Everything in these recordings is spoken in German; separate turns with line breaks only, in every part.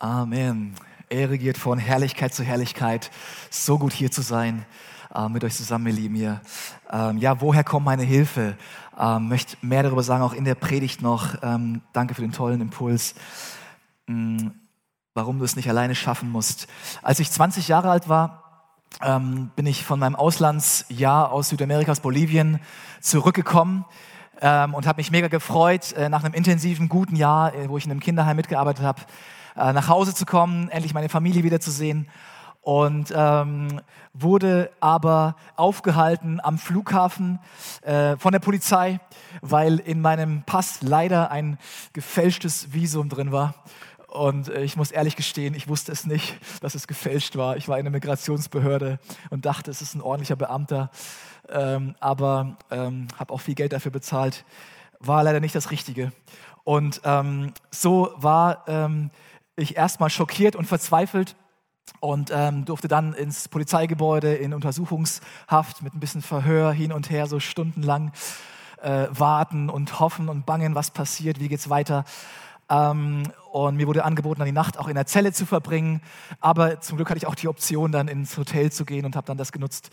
Amen. Er regiert von Herrlichkeit zu Herrlichkeit. So gut hier zu sein äh, mit euch zusammen, ihr Lieben hier. Ähm, ja, woher kommt meine Hilfe? Ähm, möchte mehr darüber sagen, auch in der Predigt noch. Ähm, danke für den tollen Impuls. Ähm, warum du es nicht alleine schaffen musst. Als ich 20 Jahre alt war, ähm, bin ich von meinem Auslandsjahr aus Südamerika, aus Bolivien, zurückgekommen ähm, und habe mich mega gefreut, äh, nach einem intensiven, guten Jahr, äh, wo ich in einem Kinderheim mitgearbeitet habe, äh, nach Hause zu kommen, endlich meine Familie wiederzusehen. Und ähm, wurde aber aufgehalten am Flughafen äh, von der Polizei, weil in meinem Pass leider ein gefälschtes Visum drin war. Und äh, ich muss ehrlich gestehen, ich wusste es nicht, dass es gefälscht war. Ich war in der Migrationsbehörde und dachte, es ist ein ordentlicher Beamter, ähm, aber ähm, habe auch viel Geld dafür bezahlt. War leider nicht das Richtige. Und ähm, so war ähm, ich erstmal schockiert und verzweifelt und ähm, durfte dann ins Polizeigebäude in Untersuchungshaft mit ein bisschen Verhör hin und her, so stundenlang äh, warten und hoffen und bangen, was passiert, wie geht's weiter. Ähm, und mir wurde angeboten, dann die Nacht auch in der Zelle zu verbringen. Aber zum Glück hatte ich auch die Option, dann ins Hotel zu gehen und habe dann das genutzt.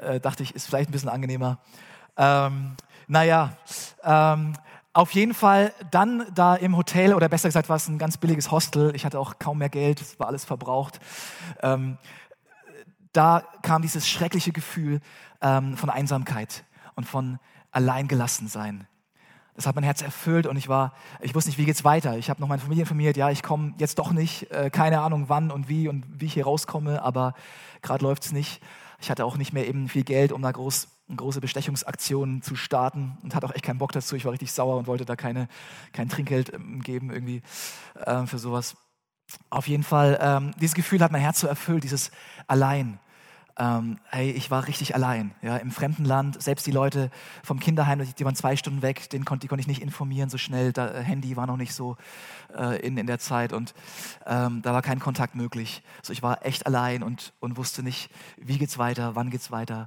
Äh, dachte ich, ist vielleicht ein bisschen angenehmer. Ähm, naja, ähm, auf jeden Fall dann da im Hotel, oder besser gesagt war es ein ganz billiges Hostel. Ich hatte auch kaum mehr Geld, es war alles verbraucht. Ähm, da kam dieses schreckliche Gefühl ähm, von Einsamkeit und von Alleingelassensein. Das hat mein Herz erfüllt und ich war, ich wusste nicht, wie geht's weiter. Ich habe noch meine Familie informiert, ja, ich komme jetzt doch nicht, äh, keine Ahnung wann und wie und wie ich hier rauskomme, aber gerade läuft's nicht. Ich hatte auch nicht mehr eben viel Geld, um da groß große Bestechungsaktionen zu starten und hatte auch echt keinen Bock dazu. Ich war richtig sauer und wollte da keine, kein Trinkgeld ähm, geben irgendwie äh, für sowas. Auf jeden Fall, ähm, dieses Gefühl hat mein Herz so erfüllt, dieses Allein. Ähm, hey, ich war richtig allein, ja, im fremden Land. Selbst die Leute vom Kinderheim, die waren zwei Stunden weg, den konnte, die konnte ich nicht informieren so schnell. Da, äh, Handy war noch nicht so äh, in, in der Zeit und ähm, da war kein Kontakt möglich. So, ich war echt allein und, und wusste nicht, wie geht's weiter, wann geht's weiter.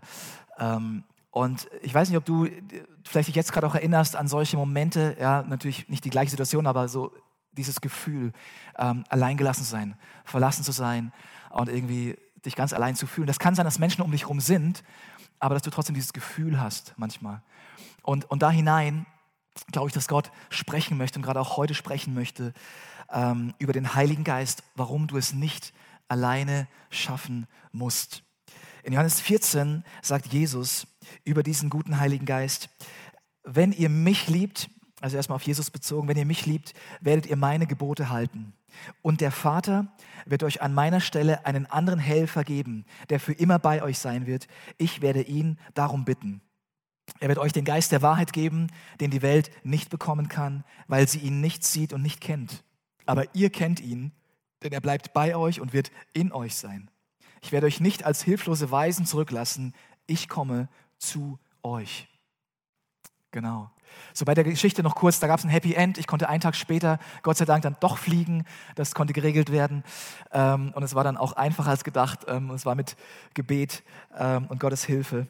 Ähm, und ich weiß nicht, ob du vielleicht dich jetzt gerade auch erinnerst an solche Momente, ja, natürlich nicht die gleiche Situation, aber so dieses Gefühl, ähm, alleingelassen zu sein, verlassen zu sein und irgendwie dich ganz allein zu fühlen. Das kann sein, dass Menschen um dich herum sind, aber dass du trotzdem dieses Gefühl hast manchmal. Und, und da hinein glaube ich, dass Gott sprechen möchte und gerade auch heute sprechen möchte ähm, über den Heiligen Geist, warum du es nicht alleine schaffen musst. In Johannes 14 sagt Jesus über diesen guten Heiligen Geist, wenn ihr mich liebt, also erstmal auf Jesus bezogen, wenn ihr mich liebt, werdet ihr meine Gebote halten. Und der Vater wird euch an meiner Stelle einen anderen Helfer geben, der für immer bei euch sein wird. Ich werde ihn darum bitten. Er wird euch den Geist der Wahrheit geben, den die Welt nicht bekommen kann, weil sie ihn nicht sieht und nicht kennt. Aber ihr kennt ihn, denn er bleibt bei euch und wird in euch sein. Ich werde euch nicht als hilflose Weisen zurücklassen. Ich komme zu euch. Genau. So bei der Geschichte noch kurz, da gab es ein Happy End. Ich konnte einen Tag später, Gott sei Dank, dann doch fliegen. Das konnte geregelt werden. Ähm, und es war dann auch einfacher als gedacht. Ähm, es war mit Gebet ähm, und Gottes Hilfe.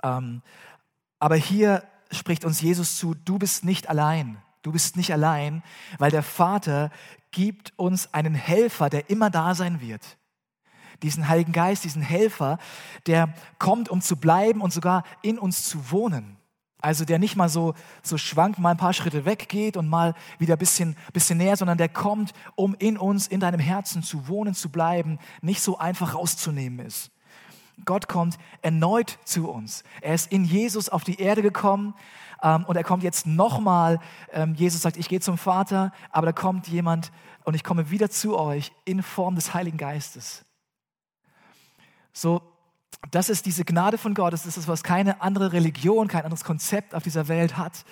aber hier spricht uns Jesus zu, du bist nicht allein. Du bist nicht allein, weil der Vater gibt uns einen Helfer, der immer da sein wird diesen Heiligen Geist, diesen Helfer, der kommt, um zu bleiben und sogar in uns zu wohnen. Also der nicht mal so, so schwankt, mal ein paar Schritte weggeht und mal wieder ein bisschen, bisschen näher, sondern der kommt, um in uns, in deinem Herzen zu wohnen, zu bleiben, nicht so einfach rauszunehmen ist. Gott kommt erneut zu uns. Er ist in Jesus auf die Erde gekommen ähm, und er kommt jetzt nochmal. Ähm, Jesus sagt, ich gehe zum Vater, aber da kommt jemand und ich komme wieder zu euch in Form des Heiligen Geistes. So, das ist diese Gnade von Gott, das ist das, was keine andere Religion, kein anderes Konzept auf dieser Welt hat,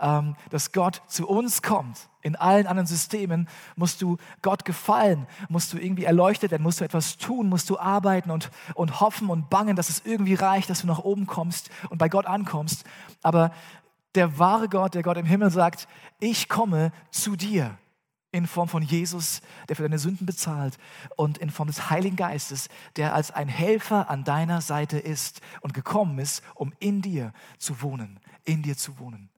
ähm, dass Gott zu uns kommt. In allen anderen Systemen musst du Gott gefallen, musst du irgendwie erleuchtet werden, musst du etwas tun, musst du arbeiten und, und hoffen und bangen, dass es irgendwie reicht, dass du nach oben kommst und bei Gott ankommst. Aber der wahre Gott, der Gott im Himmel sagt, ich komme zu dir in Form von Jesus, der für deine Sünden bezahlt und in Form des Heiligen Geistes, der als ein Helfer an deiner Seite ist und gekommen ist, um in dir zu wohnen, in dir zu wohnen.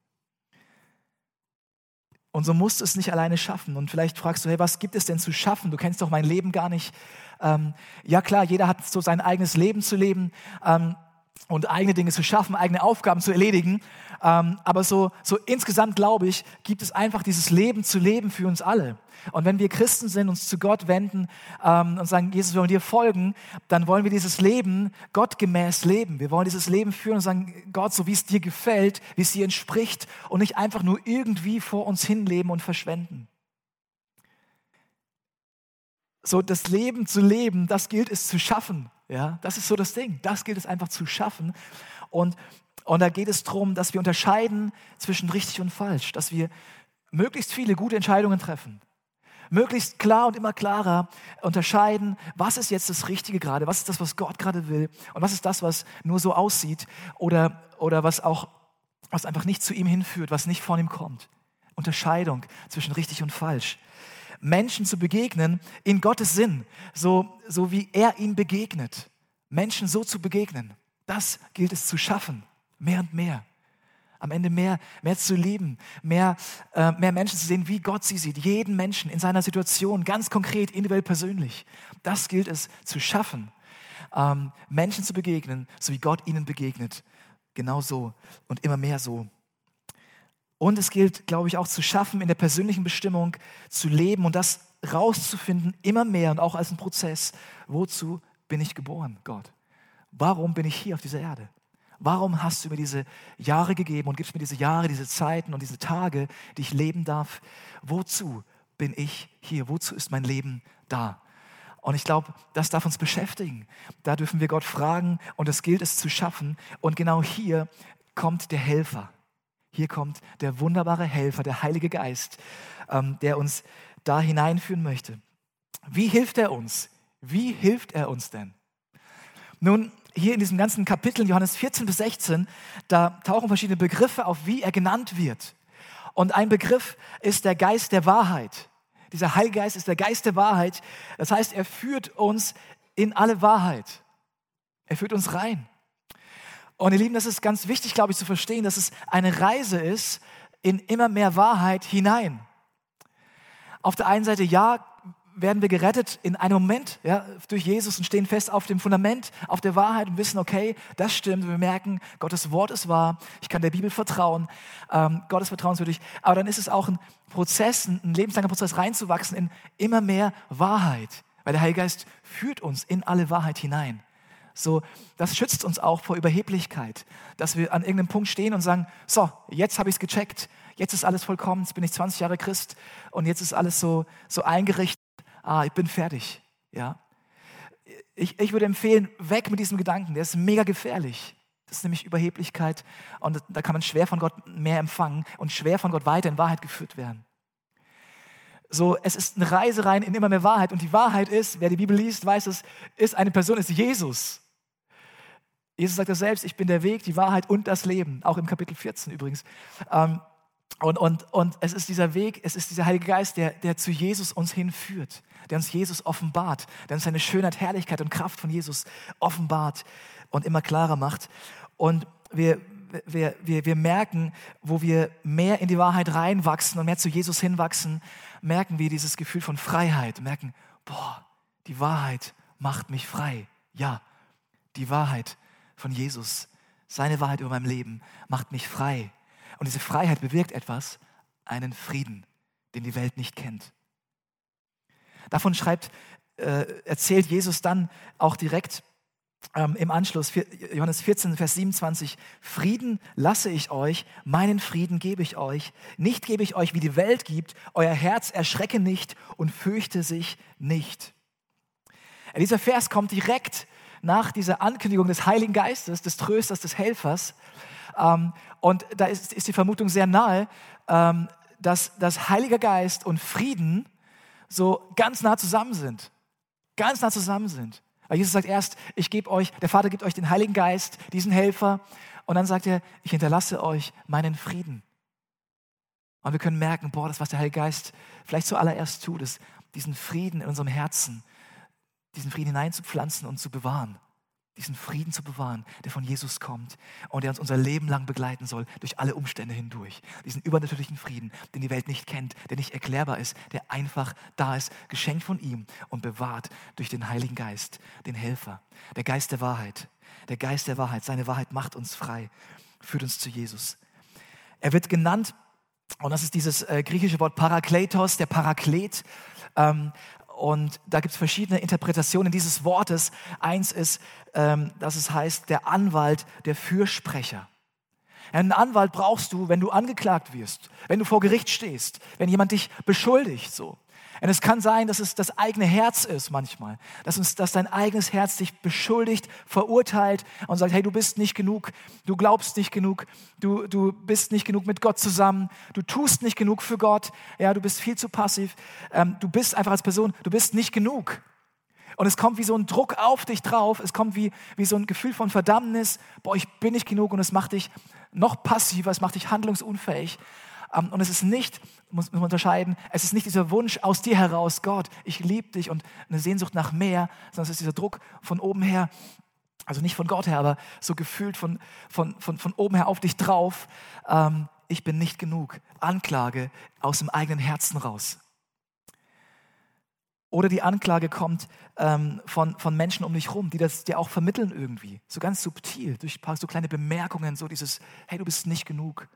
Und so musst du es nicht alleine schaffen. Und vielleicht fragst du, hey, was gibt es denn zu schaffen? Du kennst doch mein Leben gar nicht. Ähm, ja klar, jeder hat so sein eigenes Leben zu leben. Ähm, und eigene Dinge zu schaffen, eigene Aufgaben zu erledigen. Ähm, aber so, so insgesamt glaube ich, gibt es einfach dieses Leben zu leben für uns alle. Und wenn wir Christen sind, uns zu Gott wenden ähm, und sagen, Jesus, wir wollen dir folgen, dann wollen wir dieses Leben gottgemäß leben. Wir wollen dieses Leben führen und sagen, Gott, so wie es dir gefällt, wie es dir entspricht und nicht einfach nur irgendwie vor uns hinleben und verschwenden. So das Leben zu leben, das gilt es zu schaffen. Ja, das ist so das Ding. Das gilt es einfach zu schaffen. Und, und da geht es darum, dass wir unterscheiden zwischen richtig und falsch, dass wir möglichst viele gute Entscheidungen treffen. Möglichst klar und immer klarer unterscheiden, was ist jetzt das Richtige gerade, was ist das, was Gott gerade will und was ist das, was nur so aussieht oder, oder was auch, was einfach nicht zu ihm hinführt, was nicht von ihm kommt. Unterscheidung zwischen richtig und falsch. Menschen zu begegnen in Gottes Sinn, so, so wie er ihnen begegnet. Menschen so zu begegnen, das gilt es zu schaffen, mehr und mehr. Am Ende mehr, mehr zu lieben, mehr, äh, mehr Menschen zu sehen, wie Gott sie sieht. Jeden Menschen in seiner Situation, ganz konkret, individuell, persönlich. Das gilt es zu schaffen. Ähm, Menschen zu begegnen, so wie Gott ihnen begegnet. Genau so und immer mehr so. Und es gilt, glaube ich, auch zu schaffen, in der persönlichen Bestimmung zu leben und das rauszufinden, immer mehr und auch als ein Prozess. Wozu bin ich geboren, Gott? Warum bin ich hier auf dieser Erde? Warum hast du mir diese Jahre gegeben und gibst mir diese Jahre, diese Zeiten und diese Tage, die ich leben darf? Wozu bin ich hier? Wozu ist mein Leben da? Und ich glaube, das darf uns beschäftigen. Da dürfen wir Gott fragen und es gilt es zu schaffen. Und genau hier kommt der Helfer. Hier kommt der wunderbare Helfer, der Heilige Geist, ähm, der uns da hineinführen möchte. Wie hilft er uns? Wie hilft er uns denn? Nun, hier in diesem ganzen Kapitel, Johannes 14 bis 16, da tauchen verschiedene Begriffe auf, wie er genannt wird. Und ein Begriff ist der Geist der Wahrheit. Dieser Heilige Geist ist der Geist der Wahrheit. Das heißt, er führt uns in alle Wahrheit. Er führt uns rein. Und ihr Lieben, das ist ganz wichtig, glaube ich, zu verstehen, dass es eine Reise ist in immer mehr Wahrheit hinein. Auf der einen Seite, ja, werden wir gerettet in einem Moment ja, durch Jesus und stehen fest auf dem Fundament, auf der Wahrheit und wissen, okay, das stimmt. Wir merken, Gottes Wort ist wahr. Ich kann der Bibel vertrauen. Ähm, Gott ist vertrauenswürdig. Aber dann ist es auch ein Prozess, ein lebenslanger Prozess reinzuwachsen in immer mehr Wahrheit. Weil der Heilige Geist führt uns in alle Wahrheit hinein. So, das schützt uns auch vor Überheblichkeit, dass wir an irgendeinem Punkt stehen und sagen, so, jetzt habe ich es gecheckt, jetzt ist alles vollkommen, jetzt bin ich 20 Jahre Christ und jetzt ist alles so, so eingerichtet, ah, ich bin fertig. Ja? Ich, ich würde empfehlen, weg mit diesem Gedanken, der ist mega gefährlich. Das ist nämlich Überheblichkeit und da kann man schwer von Gott mehr empfangen und schwer von Gott weiter in Wahrheit geführt werden. So, es ist eine Reise rein in immer mehr Wahrheit. Und die Wahrheit ist, wer die Bibel liest, weiß es, ist eine Person, ist Jesus. Jesus sagt das selbst, ich bin der Weg, die Wahrheit und das Leben, auch im Kapitel 14 übrigens. Ähm, und, und, und es ist dieser Weg, es ist dieser Heilige Geist, der, der zu Jesus uns hinführt, der uns Jesus offenbart, der uns seine Schönheit, Herrlichkeit und Kraft von Jesus offenbart und immer klarer macht. Und wir, wir, wir, wir merken, wo wir mehr in die Wahrheit reinwachsen und mehr zu Jesus hinwachsen, merken wir dieses Gefühl von Freiheit, merken, boah, die Wahrheit macht mich frei. Ja, die Wahrheit von Jesus, seine Wahrheit über mein Leben macht mich frei. Und diese Freiheit bewirkt etwas, einen Frieden, den die Welt nicht kennt. Davon schreibt, äh, erzählt Jesus dann auch direkt ähm, im Anschluss, Johannes 14, Vers 27, Frieden lasse ich euch, meinen Frieden gebe ich euch. Nicht gebe ich euch, wie die Welt gibt. Euer Herz erschrecke nicht und fürchte sich nicht. Dieser Vers kommt direkt nach dieser Ankündigung des Heiligen Geistes, des Trösters, des Helfers. Ähm, und da ist, ist, die Vermutung sehr nahe, ähm, dass das Heiliger Geist und Frieden so ganz nah zusammen sind. Ganz nah zusammen sind. Weil Jesus sagt erst, ich gebe euch, der Vater gibt euch den Heiligen Geist, diesen Helfer. Und dann sagt er, ich hinterlasse euch meinen Frieden. Und wir können merken, boah, das, was der Heilige Geist vielleicht zuallererst tut, ist, diesen Frieden in unserem Herzen diesen Frieden hineinzupflanzen und zu bewahren. diesen Frieden zu bewahren, der von Jesus kommt und der uns unser Leben lang begleiten soll, durch alle Umstände hindurch. Diesen übernatürlichen Frieden, den die Welt nicht kennt, der nicht erklärbar ist, der einfach da ist, geschenkt von ihm und bewahrt durch den Heiligen Geist, den Helfer, der Geist der Wahrheit. Der Geist der Wahrheit, seine Wahrheit macht uns frei, führt uns zu Jesus. Er wird genannt, und das ist dieses äh, griechische Wort Parakletos, der Paraklet. Ähm, und da gibt es verschiedene Interpretationen dieses Wortes. Eins ist, ähm, dass es heißt, der Anwalt, der Fürsprecher. Einen Anwalt brauchst du, wenn du angeklagt wirst, wenn du vor Gericht stehst, wenn jemand dich beschuldigt, so. Und es kann sein, dass es das eigene Herz ist manchmal, dass, uns, dass dein eigenes Herz dich beschuldigt, verurteilt und sagt, hey, du bist nicht genug, du glaubst nicht genug, du, du bist nicht genug mit Gott zusammen, du tust nicht genug für Gott, ja, du bist viel zu passiv, ähm, du bist einfach als Person, du bist nicht genug. Und es kommt wie so ein Druck auf dich drauf, es kommt wie, wie so ein Gefühl von Verdammnis, boah, ich bin nicht genug und es macht dich noch passiver, es macht dich handlungsunfähig. Ähm, und es ist nicht, muss man unterscheiden, es ist nicht dieser Wunsch aus dir heraus, Gott, ich liebe dich und eine Sehnsucht nach mehr, sondern es ist dieser Druck von oben her, also nicht von Gott her, aber so gefühlt von, von, von, von oben her auf dich drauf. Ähm, ich bin nicht genug. Anklage aus dem eigenen Herzen raus. Oder die Anklage kommt ähm, von, von Menschen um dich rum, die das dir auch vermitteln irgendwie. So ganz subtil, durch so kleine Bemerkungen, so dieses, hey, du bist nicht genug.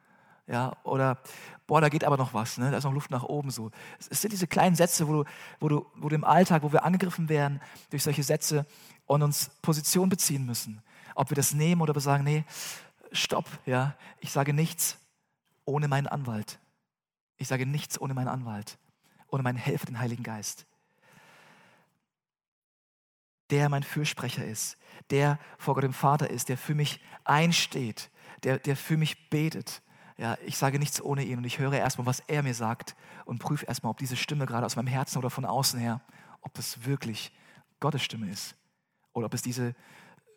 Ja, oder, boah, da geht aber noch was, ne? da ist noch Luft nach oben. So. Es sind diese kleinen Sätze, wo du, wo, du, wo du im Alltag, wo wir angegriffen werden durch solche Sätze und uns Position beziehen müssen. Ob wir das nehmen oder wir sagen, nee, stopp, ja, ich sage nichts ohne meinen Anwalt. Ich sage nichts ohne meinen Anwalt, ohne meinen Helfer, den Heiligen Geist. Der mein Fürsprecher ist, der vor Gott dem Vater ist, der für mich einsteht, der, der für mich betet, ja, ich sage nichts ohne ihn und ich höre erstmal, was er mir sagt und prüfe erstmal, ob diese Stimme gerade aus meinem Herzen oder von außen her, ob das wirklich Gottes Stimme ist oder ob es diese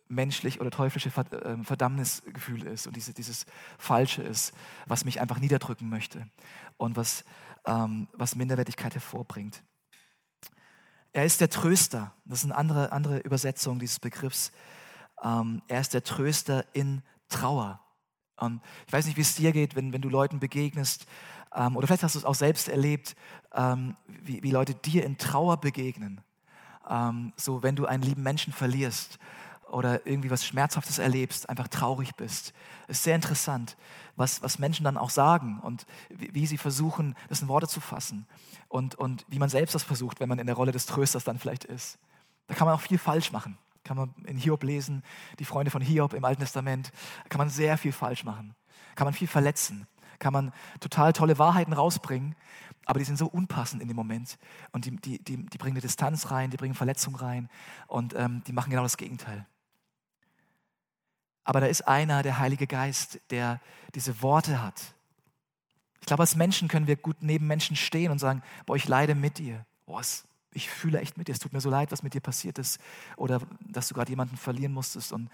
menschlich oder teuflische ähm, Verdammnisgefühl ist und diese, dieses Falsche ist, was mich einfach niederdrücken möchte und was, ähm, was Minderwertigkeit hervorbringt. Er ist der Tröster. Das ist eine andere, andere Übersetzung dieses Begriffs. Ähm, er ist der Tröster in Trauer. Ähm, ich weiß nicht, wie es dir geht, wenn, wenn du Leuten begegnest, ähm, oder vielleicht hast du es auch selbst erlebt, ähm, wie, wie Leute dir in Trauer begegnen. Ähm, so, wenn du einen lieben Menschen verlierst oder irgendwie was Schmerzhaftes erlebst, einfach traurig bist. Ist sehr interessant, was, was Menschen dann auch sagen und wie, wie, sie versuchen, das in Worte zu fassen und, und wie man selbst das versucht, wenn man in der Rolle des Trösters dann vielleicht ist. Da kann man auch viel falsch machen. Kann man in Hiob lesen, die Freunde von Hiob im Alten Testament. Kann man sehr viel falsch machen. Kann man viel verletzen. Kann man total tolle Wahrheiten rausbringen, aber die sind so unpassend in dem Moment. Und die, die, die, die bringen eine Distanz rein, die bringen Verletzung rein und ähm, die machen genau das Gegenteil. Aber da ist einer, der Heilige Geist, der diese Worte hat. Ich glaube, als Menschen können wir gut neben Menschen stehen und sagen, boah, ich leide mit dir. Boah, es ich fühle echt mit dir, es tut mir so leid, was mit dir passiert ist oder dass du gerade jemanden verlieren musstest und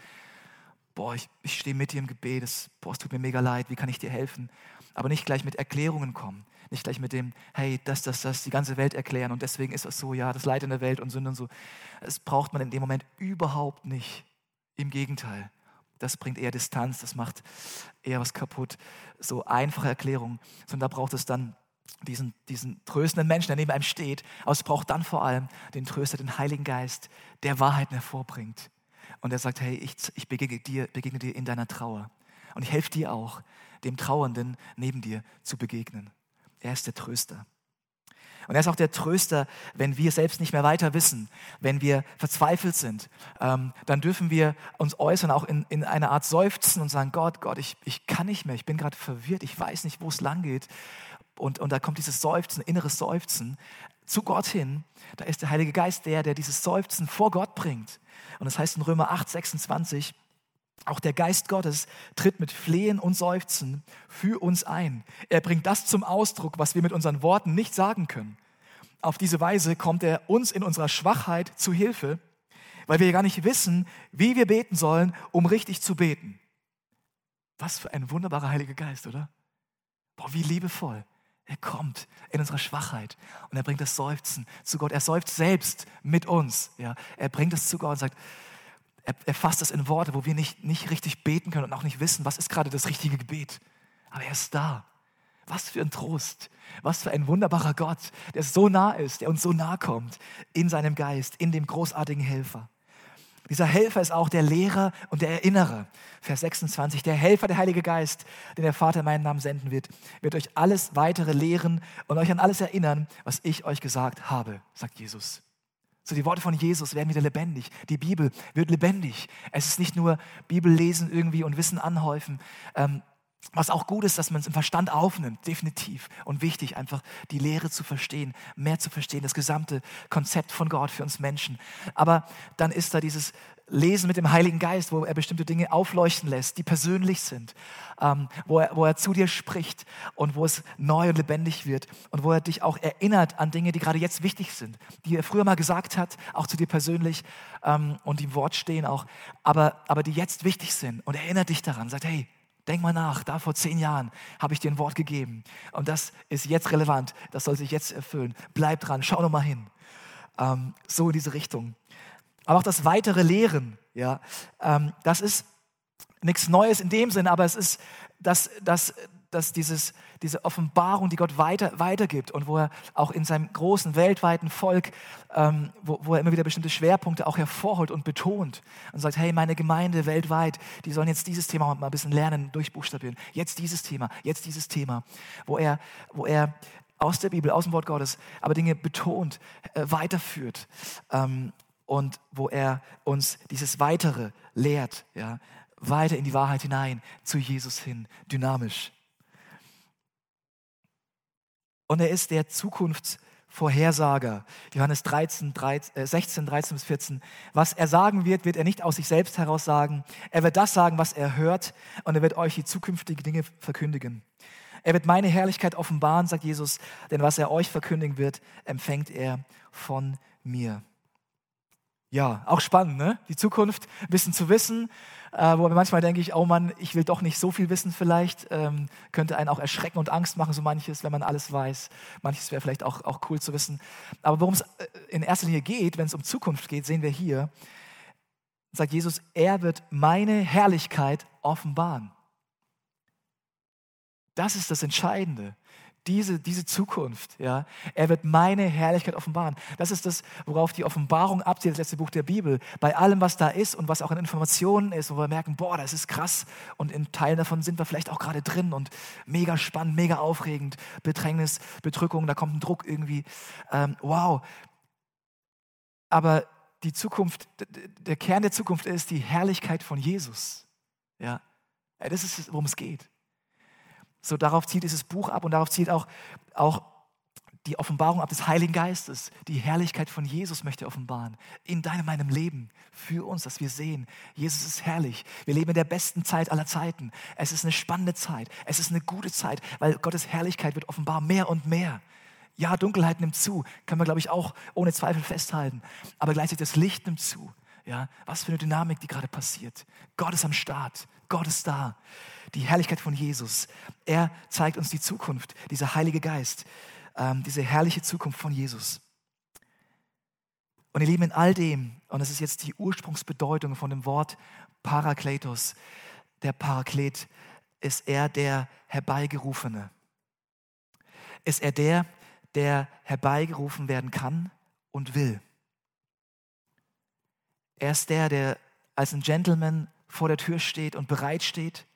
boah, ich, ich stehe mit dir im Gebet, es, boah, es tut mir mega leid, wie kann ich dir helfen? Aber nicht gleich mit Erklärungen kommen, nicht gleich mit dem, hey, das, das, das, die ganze Welt erklären und deswegen ist das so, ja, das Leid in der Welt und Sünde und so. Das braucht man in dem Moment überhaupt nicht. Im Gegenteil, das bringt eher Distanz, das macht eher was kaputt. So einfache Erklärungen, sondern da braucht es dann diesen, diesen tröstenden Menschen, der neben einem steht. Aber es braucht dann vor allem den Tröster, den Heiligen Geist, der Wahrheiten hervorbringt. Und er sagt, hey, ich, ich begegne, dir, begegne dir in deiner Trauer. Und ich helfe dir auch, dem Trauernden neben dir zu begegnen. Er ist der Tröster. Und er ist auch der Tröster, wenn wir selbst nicht mehr weiter wissen, wenn wir verzweifelt sind. Ähm, dann dürfen wir uns äußern, auch in, in einer Art Seufzen und sagen, Gott, Gott, ich, ich kann nicht mehr, ich bin gerade verwirrt, ich weiß nicht, wo es lang geht. Und, und da kommt dieses Seufzen, inneres Seufzen zu Gott hin. Da ist der Heilige Geist der, der dieses Seufzen vor Gott bringt. Und das heißt in Römer 8, 26, auch der Geist Gottes tritt mit Flehen und Seufzen für uns ein. Er bringt das zum Ausdruck, was wir mit unseren Worten nicht sagen können. Auf diese Weise kommt er uns in unserer Schwachheit zu Hilfe, weil wir gar nicht wissen, wie wir beten sollen, um richtig zu beten. Was für ein wunderbarer Heiliger Geist, oder? Boah, wie liebevoll. Er kommt in unserer Schwachheit und er bringt das Seufzen zu Gott. Er seufzt selbst mit uns. Ja. Er bringt es zu Gott und sagt, Er, er fasst es in Worte, wo wir nicht, nicht richtig beten können und auch nicht wissen, was ist gerade das richtige Gebet. Aber er ist da. Was für ein Trost. Was für ein wunderbarer Gott, der so nah ist, der uns so nah kommt in seinem Geist, in dem großartigen Helfer. Dieser Helfer ist auch der Lehrer und der Erinnerer. Vers 26, der Helfer, der Heilige Geist, den der Vater in meinen Namen senden wird, wird euch alles weitere lehren und euch an alles erinnern, was ich euch gesagt habe, sagt Jesus. So die Worte von Jesus werden wieder lebendig. Die Bibel wird lebendig. Es ist nicht nur Bibel lesen irgendwie und Wissen anhäufen. Ähm, was auch gut ist, dass man es im Verstand aufnimmt, definitiv. Und wichtig, einfach die Lehre zu verstehen, mehr zu verstehen, das gesamte Konzept von Gott für uns Menschen. Aber dann ist da dieses Lesen mit dem Heiligen Geist, wo er bestimmte Dinge aufleuchten lässt, die persönlich sind, ähm, wo, er, wo er zu dir spricht und wo es neu und lebendig wird und wo er dich auch erinnert an Dinge, die gerade jetzt wichtig sind, die er früher mal gesagt hat, auch zu dir persönlich ähm, und im Wort stehen auch, aber, aber die jetzt wichtig sind und erinnert dich daran, sagt, hey, Denk mal nach, da vor zehn Jahren habe ich dir ein Wort gegeben und das ist jetzt relevant, das soll sich jetzt erfüllen. Bleib dran, schau noch mal hin. Ähm, so in diese Richtung. Aber auch das weitere Lehren, ja, ähm, das ist nichts Neues in dem Sinn, aber es ist, dass, dass dass dieses, diese Offenbarung, die Gott weiter, weitergibt und wo er auch in seinem großen weltweiten Volk, ähm, wo, wo er immer wieder bestimmte Schwerpunkte auch hervorholt und betont und sagt, hey, meine Gemeinde weltweit, die sollen jetzt dieses Thema mal ein bisschen lernen, durchbuchstabieren. Jetzt dieses Thema, jetzt dieses Thema, wo er, wo er aus der Bibel, aus dem Wort Gottes, aber Dinge betont, äh, weiterführt ähm, und wo er uns dieses Weitere lehrt, ja, weiter in die Wahrheit hinein, zu Jesus hin, dynamisch. Und er ist der Zukunftsvorhersager. Johannes 13, 13, äh 16, 13 bis 14. Was er sagen wird, wird er nicht aus sich selbst heraus sagen. Er wird das sagen, was er hört, und er wird euch die zukünftigen Dinge verkündigen. Er wird meine Herrlichkeit offenbaren, sagt Jesus, denn was er euch verkündigen wird, empfängt er von mir. Ja, auch spannend, ne? Die Zukunft bisschen zu wissen, äh, wo manchmal denke ich, oh Mann, ich will doch nicht so viel wissen vielleicht, ähm, könnte einen auch erschrecken und Angst machen, so manches, wenn man alles weiß. Manches wäre vielleicht auch, auch cool zu wissen. Aber worum es äh, in erster Linie geht, wenn es um Zukunft geht, sehen wir hier, sagt Jesus, er wird meine Herrlichkeit offenbaren. Das ist das Entscheidende diese, diese Zukunft. Ja? Er wird meine Herrlichkeit offenbaren. Das ist das, worauf die Offenbarung abzielt, das letzte Buch der Bibel. Bei allem, was da ist und was auch an Informationen ist, wo wir merken, boah, das ist krass. Und in Teilen davon sind wir vielleicht auch gerade drin und mega spannend, mega aufregend. Bedrängnis, Bedrückung, da kommt ein Druck irgendwie. Ähm, wow. Aber die Zukunft, der Kern der Zukunft ist die Herrlichkeit von Jesus. Ja, das ist, worum es geht. So darauf zielt dieses Buch ab und darauf zielt auch, auch die Offenbarung ab des Heiligen Geistes. Die Herrlichkeit von Jesus möchte offenbaren. In deinem, meinem Leben. Für uns, dass wir sehen, Jesus ist herrlich. Wir leben in der besten Zeit aller Zeiten. Es ist eine spannende Zeit. Es ist eine gute Zeit, weil Gottes Herrlichkeit wird offenbar mehr und mehr. Ja, Dunkelheit nimmt zu. Können wir, glaube ich, auch ohne Zweifel festhalten. Aber gleichzeitig das Licht nimmt zu. Ja, was für eine Dynamik, die gerade passiert. Gott ist am Start. Gott ist da die Herrlichkeit von Jesus. Er zeigt uns die Zukunft, dieser Heilige Geist, ähm, diese herrliche Zukunft von Jesus. Und ihr Lieben, in all dem, und das ist jetzt die Ursprungsbedeutung von dem Wort Parakletos, der Paraklet, ist er der Herbeigerufene. Ist er der, der herbeigerufen werden kann und will. Er ist der, der als ein Gentleman vor der Tür steht und bereit steht,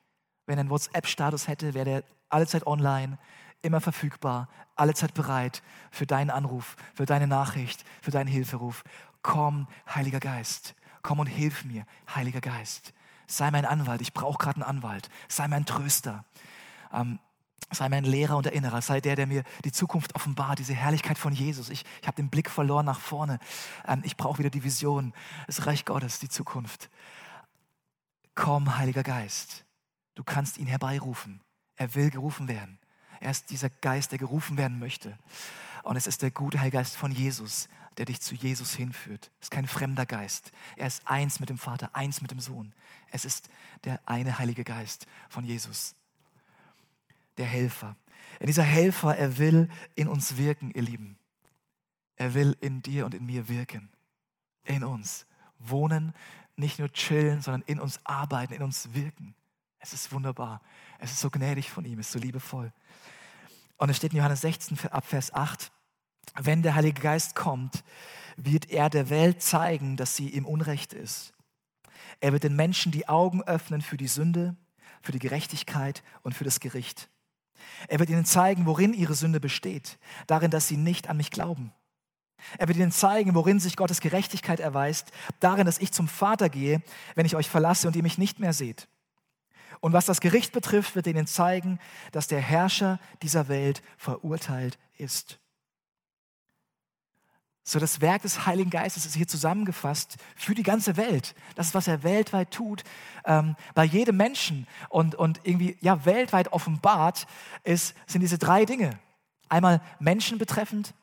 wenn er einen WhatsApp-Status hätte, wäre der allezeit online, immer verfügbar, allezeit bereit für deinen Anruf, für deine Nachricht, für deinen Hilferuf. Komm, Heiliger Geist, komm und hilf mir, Heiliger Geist. Sei mein Anwalt, ich brauche gerade einen Anwalt. Sei mein Tröster. Ähm, sei mein Lehrer und Erinnerer. Sei der, der mir die Zukunft offenbart, diese Herrlichkeit von Jesus. Ich, ich habe den Blick verloren nach vorne. Ähm, ich brauche wieder die Vision, das Reich Gottes, die Zukunft. Komm, Heiliger Geist. Du kannst ihn herbeirufen. Er will gerufen werden. Er ist dieser Geist, der gerufen werden möchte. Und es ist der gute Heilgeist von Jesus, der dich zu Jesus hinführt. Es ist kein fremder Geist. Er ist eins mit dem Vater, eins mit dem Sohn. Es ist der eine Heilige Geist von Jesus. Der Helfer. Und dieser Helfer, er will in uns wirken, ihr Lieben. Er will in dir und in mir wirken. In uns. wohnen, nicht nur chillen, sondern in uns arbeiten, in uns wirken. Es ist wunderbar. Es ist so gnädig von ihm, es ist so liebevoll. Und es steht in Johannes 16 ab Vers 8, wenn der Heilige Geist kommt, wird er der Welt zeigen, dass sie im Unrecht ist. Er wird den Menschen die Augen öffnen für die Sünde, für die Gerechtigkeit und für das Gericht. Er wird ihnen zeigen, worin ihre Sünde besteht, darin, dass sie nicht an mich glauben. Er wird ihnen zeigen, worin sich Gottes Gerechtigkeit erweist, darin, dass ich zum Vater gehe, wenn ich euch verlasse und ihr mich nicht mehr seht. Und was das Gericht betrifft, wird ihnen zeigen, dass der Herrscher dieser Welt verurteilt ist. So das Werk des Heiligen Geistes ist hier zusammengefasst für die ganze Welt. Das ist, was er weltweit tut, ähm, bei jedem Menschen und, und irgendwie ja, weltweit offenbart ist, sind diese drei Dinge. Einmal Menschen betreffend,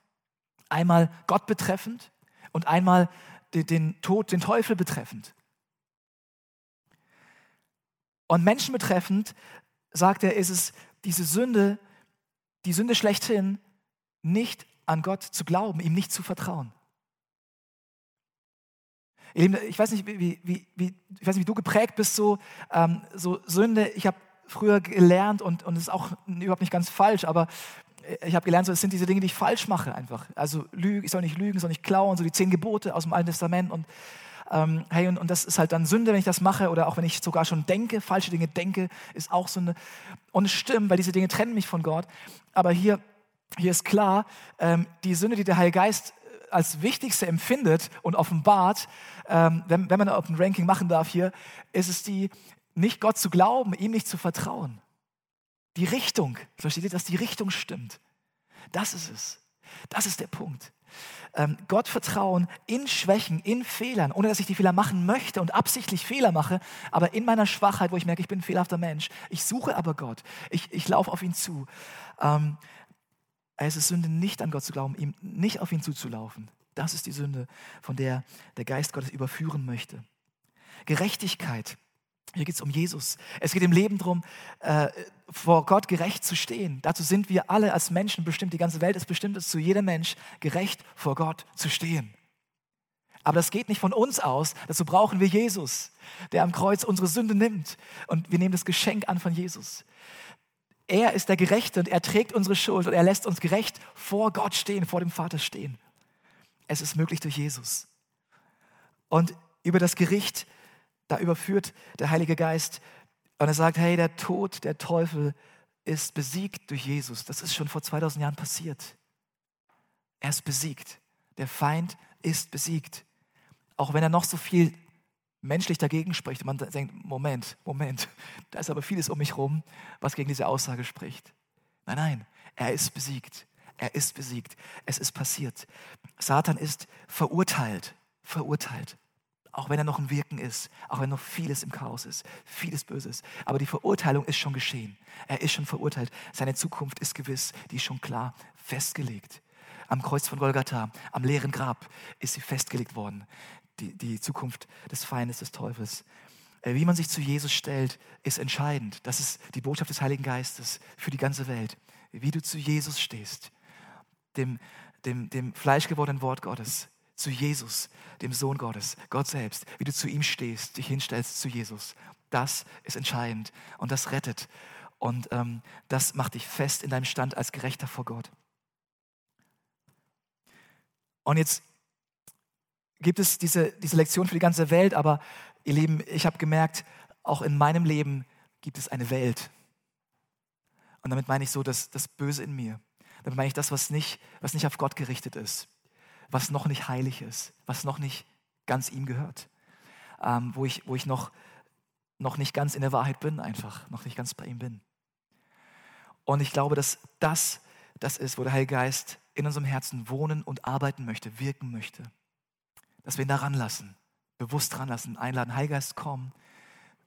einmal Gott betreffend und einmal den, den Tod, den Teufel betreffend. Und Menschen betreffend, sagt er, ist es diese Sünde, die Sünde schlechthin, nicht an Gott zu glauben, ihm nicht zu vertrauen. Ich weiß nicht, wie, wie, wie, ich weiß nicht, wie du geprägt bist, so, ähm, so Sünde. Ich habe früher gelernt und, es ist auch überhaupt nicht ganz falsch, aber ich habe gelernt, so, es sind diese Dinge, die ich falsch mache einfach. Also lüge, ich soll nicht lügen, soll nicht klauen, so die zehn Gebote aus dem Alten Testament und ähm, hey, und, und das ist halt dann Sünde, wenn ich das mache oder auch wenn ich sogar schon denke, falsche Dinge denke, ist auch Sünde. Und es stimmt, weil diese Dinge trennen mich von Gott. Aber hier hier ist klar, ähm, die Sünde, die der Heilige Geist äh, als wichtigste empfindet und offenbart, ähm, wenn, wenn man ein Ranking machen darf hier, ist es die, nicht Gott zu glauben, ihm nicht zu vertrauen. Die Richtung, versteht ihr, dass die Richtung stimmt. Das ist es. Das ist der Punkt. Ähm, Gott vertrauen in Schwächen, in Fehlern, ohne dass ich die Fehler machen möchte und absichtlich Fehler mache, aber in meiner Schwachheit, wo ich merke, ich bin ein fehlerhafter Mensch. Ich suche aber Gott. Ich, ich laufe auf ihn zu. Ähm, es ist Sünde, nicht an Gott zu glauben, ihm nicht auf ihn zuzulaufen. Das ist die Sünde, von der der Geist Gottes überführen möchte. Gerechtigkeit. Hier geht es um Jesus. Es geht im Leben darum, äh, vor Gott gerecht zu stehen. Dazu sind wir alle als Menschen bestimmt. Die ganze Welt ist bestimmt, es zu jedem Mensch gerecht vor Gott zu stehen. Aber das geht nicht von uns aus. Dazu brauchen wir Jesus, der am Kreuz unsere Sünde nimmt. Und wir nehmen das Geschenk an von Jesus. Er ist der Gerechte und er trägt unsere Schuld und er lässt uns gerecht vor Gott stehen, vor dem Vater stehen. Es ist möglich durch Jesus. Und über das Gericht, da überführt der Heilige Geist und er sagt, hey, der Tod, der Teufel ist besiegt durch Jesus. Das ist schon vor 2000 Jahren passiert. Er ist besiegt. Der Feind ist besiegt. Auch wenn er noch so viel menschlich dagegen spricht man denkt, Moment, Moment, da ist aber vieles um mich herum, was gegen diese Aussage spricht. Nein, nein, er ist besiegt. Er ist besiegt. Es ist passiert. Satan ist verurteilt. Verurteilt. Auch wenn er noch ein Wirken ist, auch wenn noch vieles im Chaos ist, vieles Böses. Aber die Verurteilung ist schon geschehen. Er ist schon verurteilt. Seine Zukunft ist gewiss, die ist schon klar festgelegt. Am Kreuz von Golgatha, am leeren Grab ist sie festgelegt worden die, die Zukunft des Feindes, des Teufels. Äh, wie man sich zu Jesus stellt, ist entscheidend. Das ist die Botschaft des Heiligen Geistes für die ganze Welt. Wie du zu Jesus stehst, dem, dem, dem fleischgewordenen Wort Gottes, zu Jesus, dem Sohn Gottes, Gott selbst, wie du zu ihm stehst, dich hinstellst zu Jesus. Das ist entscheidend und das rettet. Und ähm, das macht dich fest in deinem Stand als Gerechter vor Gott. Und jetzt gibt es diese, diese Lektion für die ganze Welt, aber ihr Lieben, ich habe gemerkt, auch in meinem Leben gibt es eine Welt. Und damit meine ich so das, das Böse in mir. Damit meine ich das, was nicht, was nicht auf Gott gerichtet ist, was noch nicht heilig ist, was noch nicht ganz ihm gehört, ähm, wo, ich, wo ich noch, noch nicht ganz in der Wahrheit bin, einfach, noch nicht ganz bei ihm bin. Und ich glaube, dass das das ist, wo der Heilige Geist in unserem Herzen wohnen und arbeiten möchte, wirken möchte dass wir ihn da ranlassen, bewusst ranlassen, einladen, Heilgeist, komm,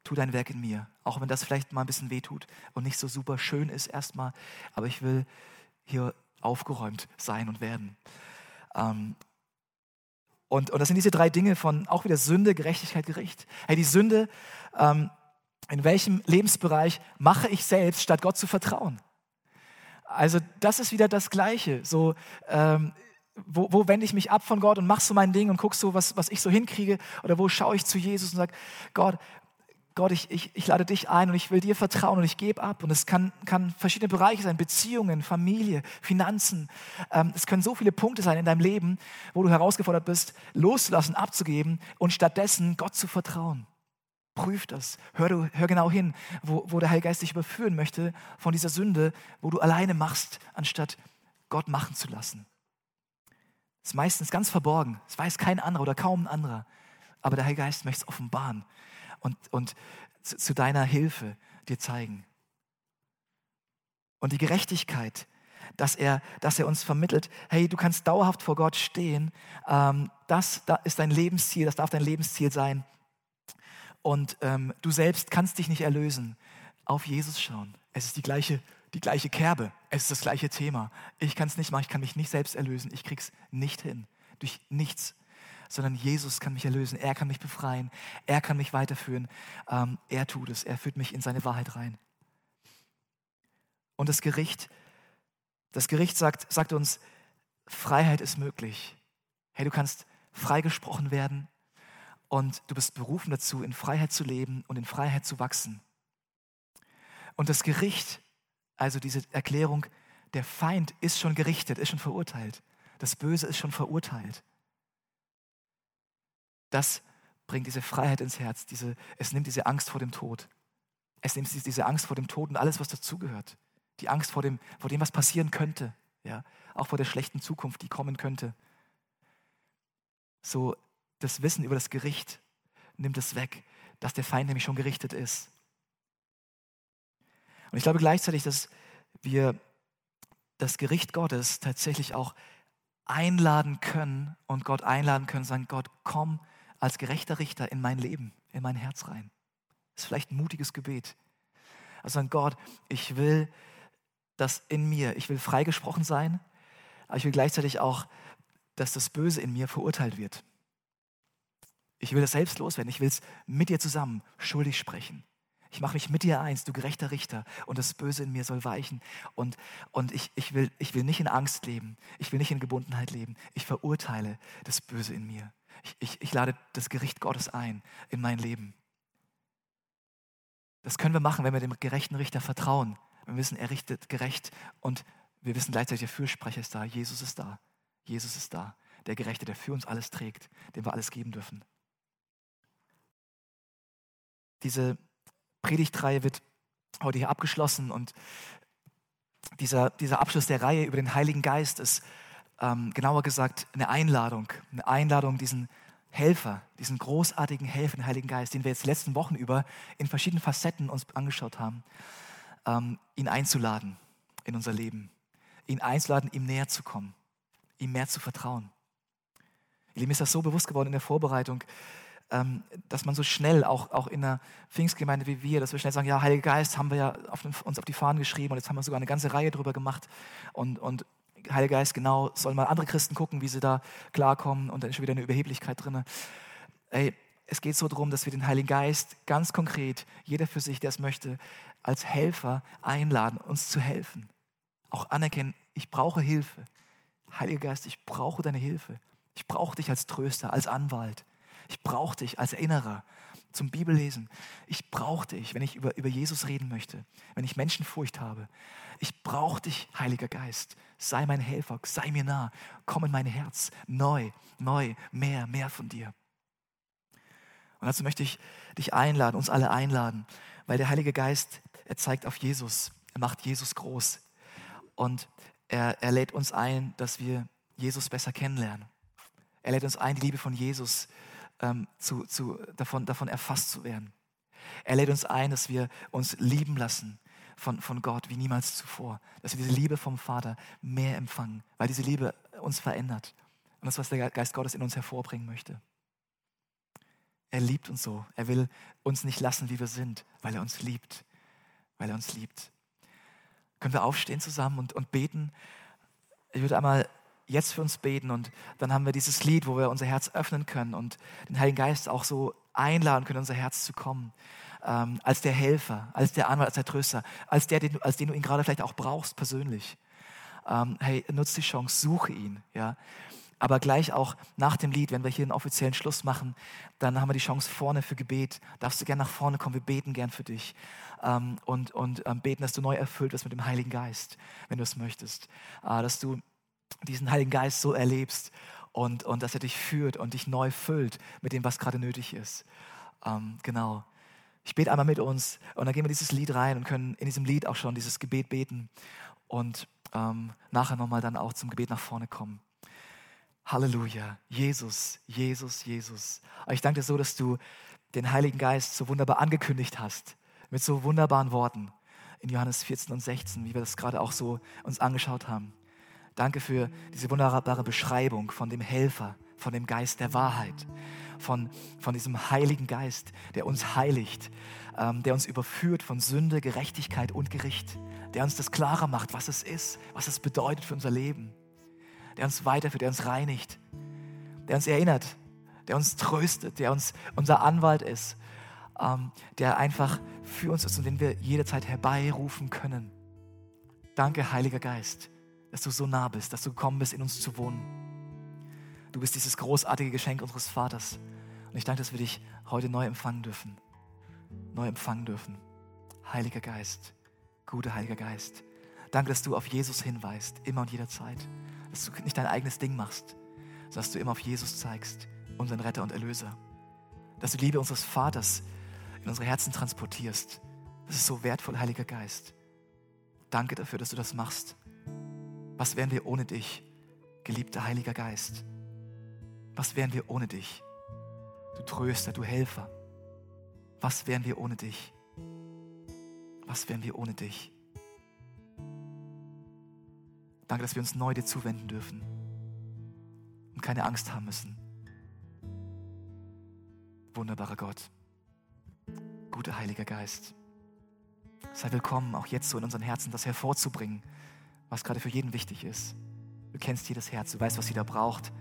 tu dein Werk in mir. Auch wenn das vielleicht mal ein bisschen wehtut und nicht so super schön ist erstmal, aber ich will hier aufgeräumt sein und werden. Ähm, und, und das sind diese drei Dinge von auch wieder Sünde, Gerechtigkeit, Gericht. Hey, die Sünde, ähm, in welchem Lebensbereich mache ich selbst, statt Gott zu vertrauen? Also das ist wieder das Gleiche. So, ähm, wo, wo wende ich mich ab von Gott und mach so mein Ding und guck so, was, was ich so hinkriege? Oder wo schaue ich zu Jesus und sage, Gott, Gott, ich, ich, ich lade dich ein und ich will dir vertrauen und ich gebe ab. Und es kann, kann verschiedene Bereiche sein, Beziehungen, Familie, Finanzen. Ähm, es können so viele Punkte sein in deinem Leben, wo du herausgefordert bist, loszulassen, abzugeben und stattdessen Gott zu vertrauen. Prüf das. Hör, du, hör genau hin, wo, wo der Heilige Geist dich überführen möchte von dieser Sünde, wo du alleine machst, anstatt Gott machen zu lassen. Das ist meistens ganz verborgen. Es weiß kein anderer oder kaum ein anderer. Aber der Heilige Geist möchte es offenbaren und, und zu, deiner Hilfe dir zeigen. Und die Gerechtigkeit, dass er, dass er uns vermittelt, hey, du kannst dauerhaft vor Gott stehen, ähm, das, das ist dein Lebensziel, das darf dein Lebensziel sein. Und ähm, du selbst kannst dich nicht erlösen. Auf Jesus schauen. Es ist die gleiche, die gleiche Kerbe, es ist das gleiche Thema. Ich kann es nicht machen, ich kann mich nicht selbst erlösen, ich krieg's nicht hin. Durch nichts sondern Jesus kann mich erlösen, er kann mich befreien, er kann mich weiterführen. Ähm, er tut es, er führt mich in seine Wahrheit rein. Und das Gericht, das Gericht sagt, sagt uns, Freiheit ist möglich. Hey, du kannst freigesprochen werden und du bist berufen dazu, in Freiheit zu leben und in Freiheit zu wachsen. Und das Gericht, also diese Erklärung, der Feind ist schon gerichtet, ist schon verurteilt. Das Böse ist schon verurteilt das bringt diese Freiheit ins Herz. Diese, es nimmt diese Angst vor dem Tod. Es nimmt diese Angst vor dem Tod und alles, was dazugehört. Die Angst vor dem, vor dem, was passieren könnte. Ja? Auch vor der schlechten Zukunft, die kommen könnte. So das Wissen über das Gericht nimmt es weg, dass der Feind nämlich schon gerichtet ist. Und ich glaube gleichzeitig, dass wir das Gericht Gottes tatsächlich auch einladen können und Gott einladen können, sagen, Gott, komm als gerechter Richter in mein Leben, in mein Herz rein. Das ist vielleicht ein mutiges Gebet. Also an Gott, ich will das in mir, ich will freigesprochen sein, aber ich will gleichzeitig auch, dass das Böse in mir verurteilt wird. Ich will das selbst loswerden, ich will es mit dir zusammen schuldig sprechen. Ich mache mich mit dir eins, du gerechter Richter, und das Böse in mir soll weichen. Und, und ich, ich, will, ich will nicht in Angst leben, ich will nicht in Gebundenheit leben. Ich verurteile das Böse in mir. Ich, ich, lade das Gericht Gottes ein in mein Leben. Das können wir machen, wenn wir dem gerechten Richter vertrauen. Wir wissen, er richtet gerecht und wir wissen gleichzeitig, der Fürsprecher ist da, Jesus ist da. Jesus ist da, der Gerechte, der für uns alles trägt, dem wir alles geben dürfen. Diese Predigtreihe wird heute hier abgeschlossen und dieser, dieser Abschluss der Reihe über den Heiligen Geist ist ähm, genauer gesagt eine Einladung, eine Einladung, diesen Helfer, diesen großartigen Helfer, den Heiligen Geist, den wir jetzt die letzten Wochen über in verschiedenen Facetten uns angeschaut haben, ähm, ihn einzuladen in unser Leben, ihn einzuladen, ihm näher zu kommen, ihm mehr zu vertrauen. Mir ist das so bewusst geworden in der Vorbereitung, ähm, dass man so schnell, auch, auch in einer Pfingstgemeinde wie wir, dass wir schnell sagen, ja, Heiliger Geist haben wir ja auf den, uns auf die Fahnen geschrieben und jetzt haben wir sogar eine ganze Reihe drüber gemacht und, und Heiliger Geist, genau, sollen mal andere Christen gucken, wie sie da klarkommen und dann ist schon wieder eine Überheblichkeit drin. Ey, es geht so darum, dass wir den Heiligen Geist ganz konkret, jeder für sich, der es möchte, als Helfer einladen, uns zu helfen. Auch anerkennen, ich brauche Hilfe. Heiliger Geist, ich brauche deine Hilfe. Ich brauche dich als Tröster, als Anwalt. Ich brauche dich als Erinnerer zum Bibellesen. Ich brauche dich, wenn ich über, über Jesus reden möchte, wenn ich Menschenfurcht habe. Ich brauche dich, Heiliger Geist. Sei mein Helfer, sei mir nah. Komm in mein Herz. Neu, neu, mehr, mehr von dir. Und dazu möchte ich dich einladen, uns alle einladen, weil der Heilige Geist, er zeigt auf Jesus. Er macht Jesus groß. Und er, er lädt uns ein, dass wir Jesus besser kennenlernen. Er lädt uns ein, die Liebe von Jesus ähm, zu, zu, davon, davon erfasst zu werden. Er lädt uns ein, dass wir uns lieben lassen von, von Gott wie niemals zuvor. Dass wir diese Liebe vom Vater mehr empfangen, weil diese Liebe uns verändert. Und das, was der Geist Gottes in uns hervorbringen möchte. Er liebt uns so. Er will uns nicht lassen, wie wir sind, weil er uns liebt. Weil er uns liebt. Können wir aufstehen zusammen und, und beten? Ich würde einmal jetzt für uns beten und dann haben wir dieses Lied, wo wir unser Herz öffnen können und den Heiligen Geist auch so einladen können, unser Herz zu kommen. Ähm, als der Helfer, als der Anwalt, als der Tröster, als, der, den, als den du ihn gerade vielleicht auch brauchst persönlich. ähm, hey, nutz die Chance, suche ihn, ja. Aber gleich auch nach dem Lied, wenn wir hier einen offiziellen Schluss machen, dann haben wir die Chance vorne für Gebet. Darfst du gerne nach vorne kommen, wir beten gern für dich. Ähm, und und ähm, beten, dass du neu erfüllt wirst mit dem Heiligen Geist, wenn du es möchtest. Äh, dass du diesen Heiligen Geist so erlebst und, und dass er dich führt und dich neu füllt mit dem, was gerade nötig ist. Ähm, genau. Ich bete einmal mit uns und dann gehen wir dieses Lied rein und können in diesem Lied auch schon dieses Gebet beten und ähm, nachher nochmal dann auch zum Gebet nach vorne kommen. Halleluja. Jesus, Jesus, Jesus. Ich danke dir so, dass du den Heiligen Geist so wunderbar angekündigt hast, mit so wunderbaren Worten in Johannes 14 und 16, wie wir das gerade auch so uns angeschaut haben. Danke für diese wunderbare Beschreibung von dem Helfer, von dem Geist der Wahrheit, von, von diesem Heiligen Geist, der uns heiligt, ähm, der uns überführt von Sünde, Gerechtigkeit und Gericht, der uns das klarer macht, was es ist, was es bedeutet für unser Leben der uns weiterführt, der uns reinigt, der uns erinnert, der uns tröstet, der uns unser Anwalt ist, ähm, der einfach für uns ist und den wir jederzeit herbeirufen können. Danke, Heiliger Geist, dass du so nah bist, dass du gekommen bist, in uns zu wohnen. Du bist dieses großartige Geschenk unseres Vaters. Und ich danke, dass wir dich heute neu empfangen dürfen. Neu empfangen dürfen. Heiliger Geist, guter Heiliger Geist. Danke, dass du auf Jesus hinweist, immer und jederzeit dass du nicht dein eigenes Ding machst, sondern dass du immer auf Jesus zeigst, unseren Retter und Erlöser. Dass du Liebe unseres Vaters in unsere Herzen transportierst. Das ist so wertvoll, Heiliger Geist. Danke dafür, dass du das machst. Was wären wir ohne dich, geliebter Heiliger Geist? Was wären wir ohne dich? Du Tröster, du Helfer. Was wären wir ohne dich? Was wären wir ohne dich? Danke, dass wir uns neu dir zuwenden dürfen und keine Angst haben müssen. Wunderbarer Gott, guter Heiliger Geist, sei willkommen, auch jetzt so in unseren Herzen das hervorzubringen, was gerade für jeden wichtig ist. Du kennst jedes Herz, du weißt, was jeder braucht.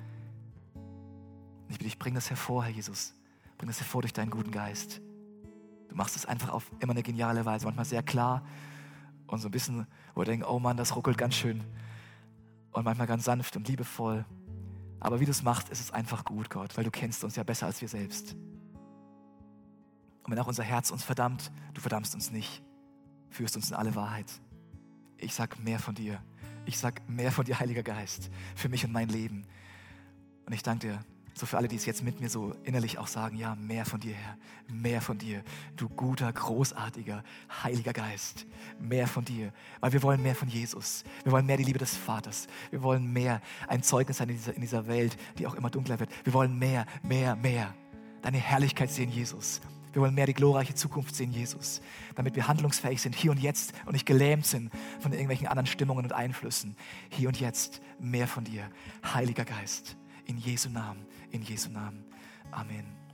Und ich bitte dich, bring das hervor, Herr Jesus. Bring das hervor durch deinen guten Geist. Du machst es einfach auf immer eine geniale Weise, manchmal sehr klar und so ein bisschen, wo wir denken, oh Mann, das ruckelt ganz schön und manchmal ganz sanft und liebevoll. Aber wie du es machst, ist es einfach gut, Gott, weil du kennst uns ja besser als wir selbst. Und wenn auch unser Herz uns verdammt, du verdammst uns nicht, führst uns in alle Wahrheit. Ich sag mehr von dir. Ich sag mehr von dir, Heiliger Geist, für mich und mein Leben. Und ich danke dir, so für alle, die es jetzt mit mir so innerlich auch sagen, ja, mehr von dir, Herr, mehr von dir, du guter, großartiger, heiliger Geist, mehr von dir, weil wir wollen mehr von Jesus, wir wollen mehr die Liebe des Vaters, wir wollen mehr ein Zeugnis sein in dieser, in dieser Welt, die auch immer dunkler wird, wir wollen mehr, mehr, mehr, deine Herrlichkeit sehen, Jesus. Wir wollen mehr die glorreiche Zukunft sehen, Jesus, damit wir handlungsfähig sind, hier und jetzt und nicht gelähmt sind von irgendwelchen anderen Stimmungen und Einflüssen. Hier und jetzt mehr von dir, Heiliger Geist. In Jesu Namen, in Jesu Namen. Amen.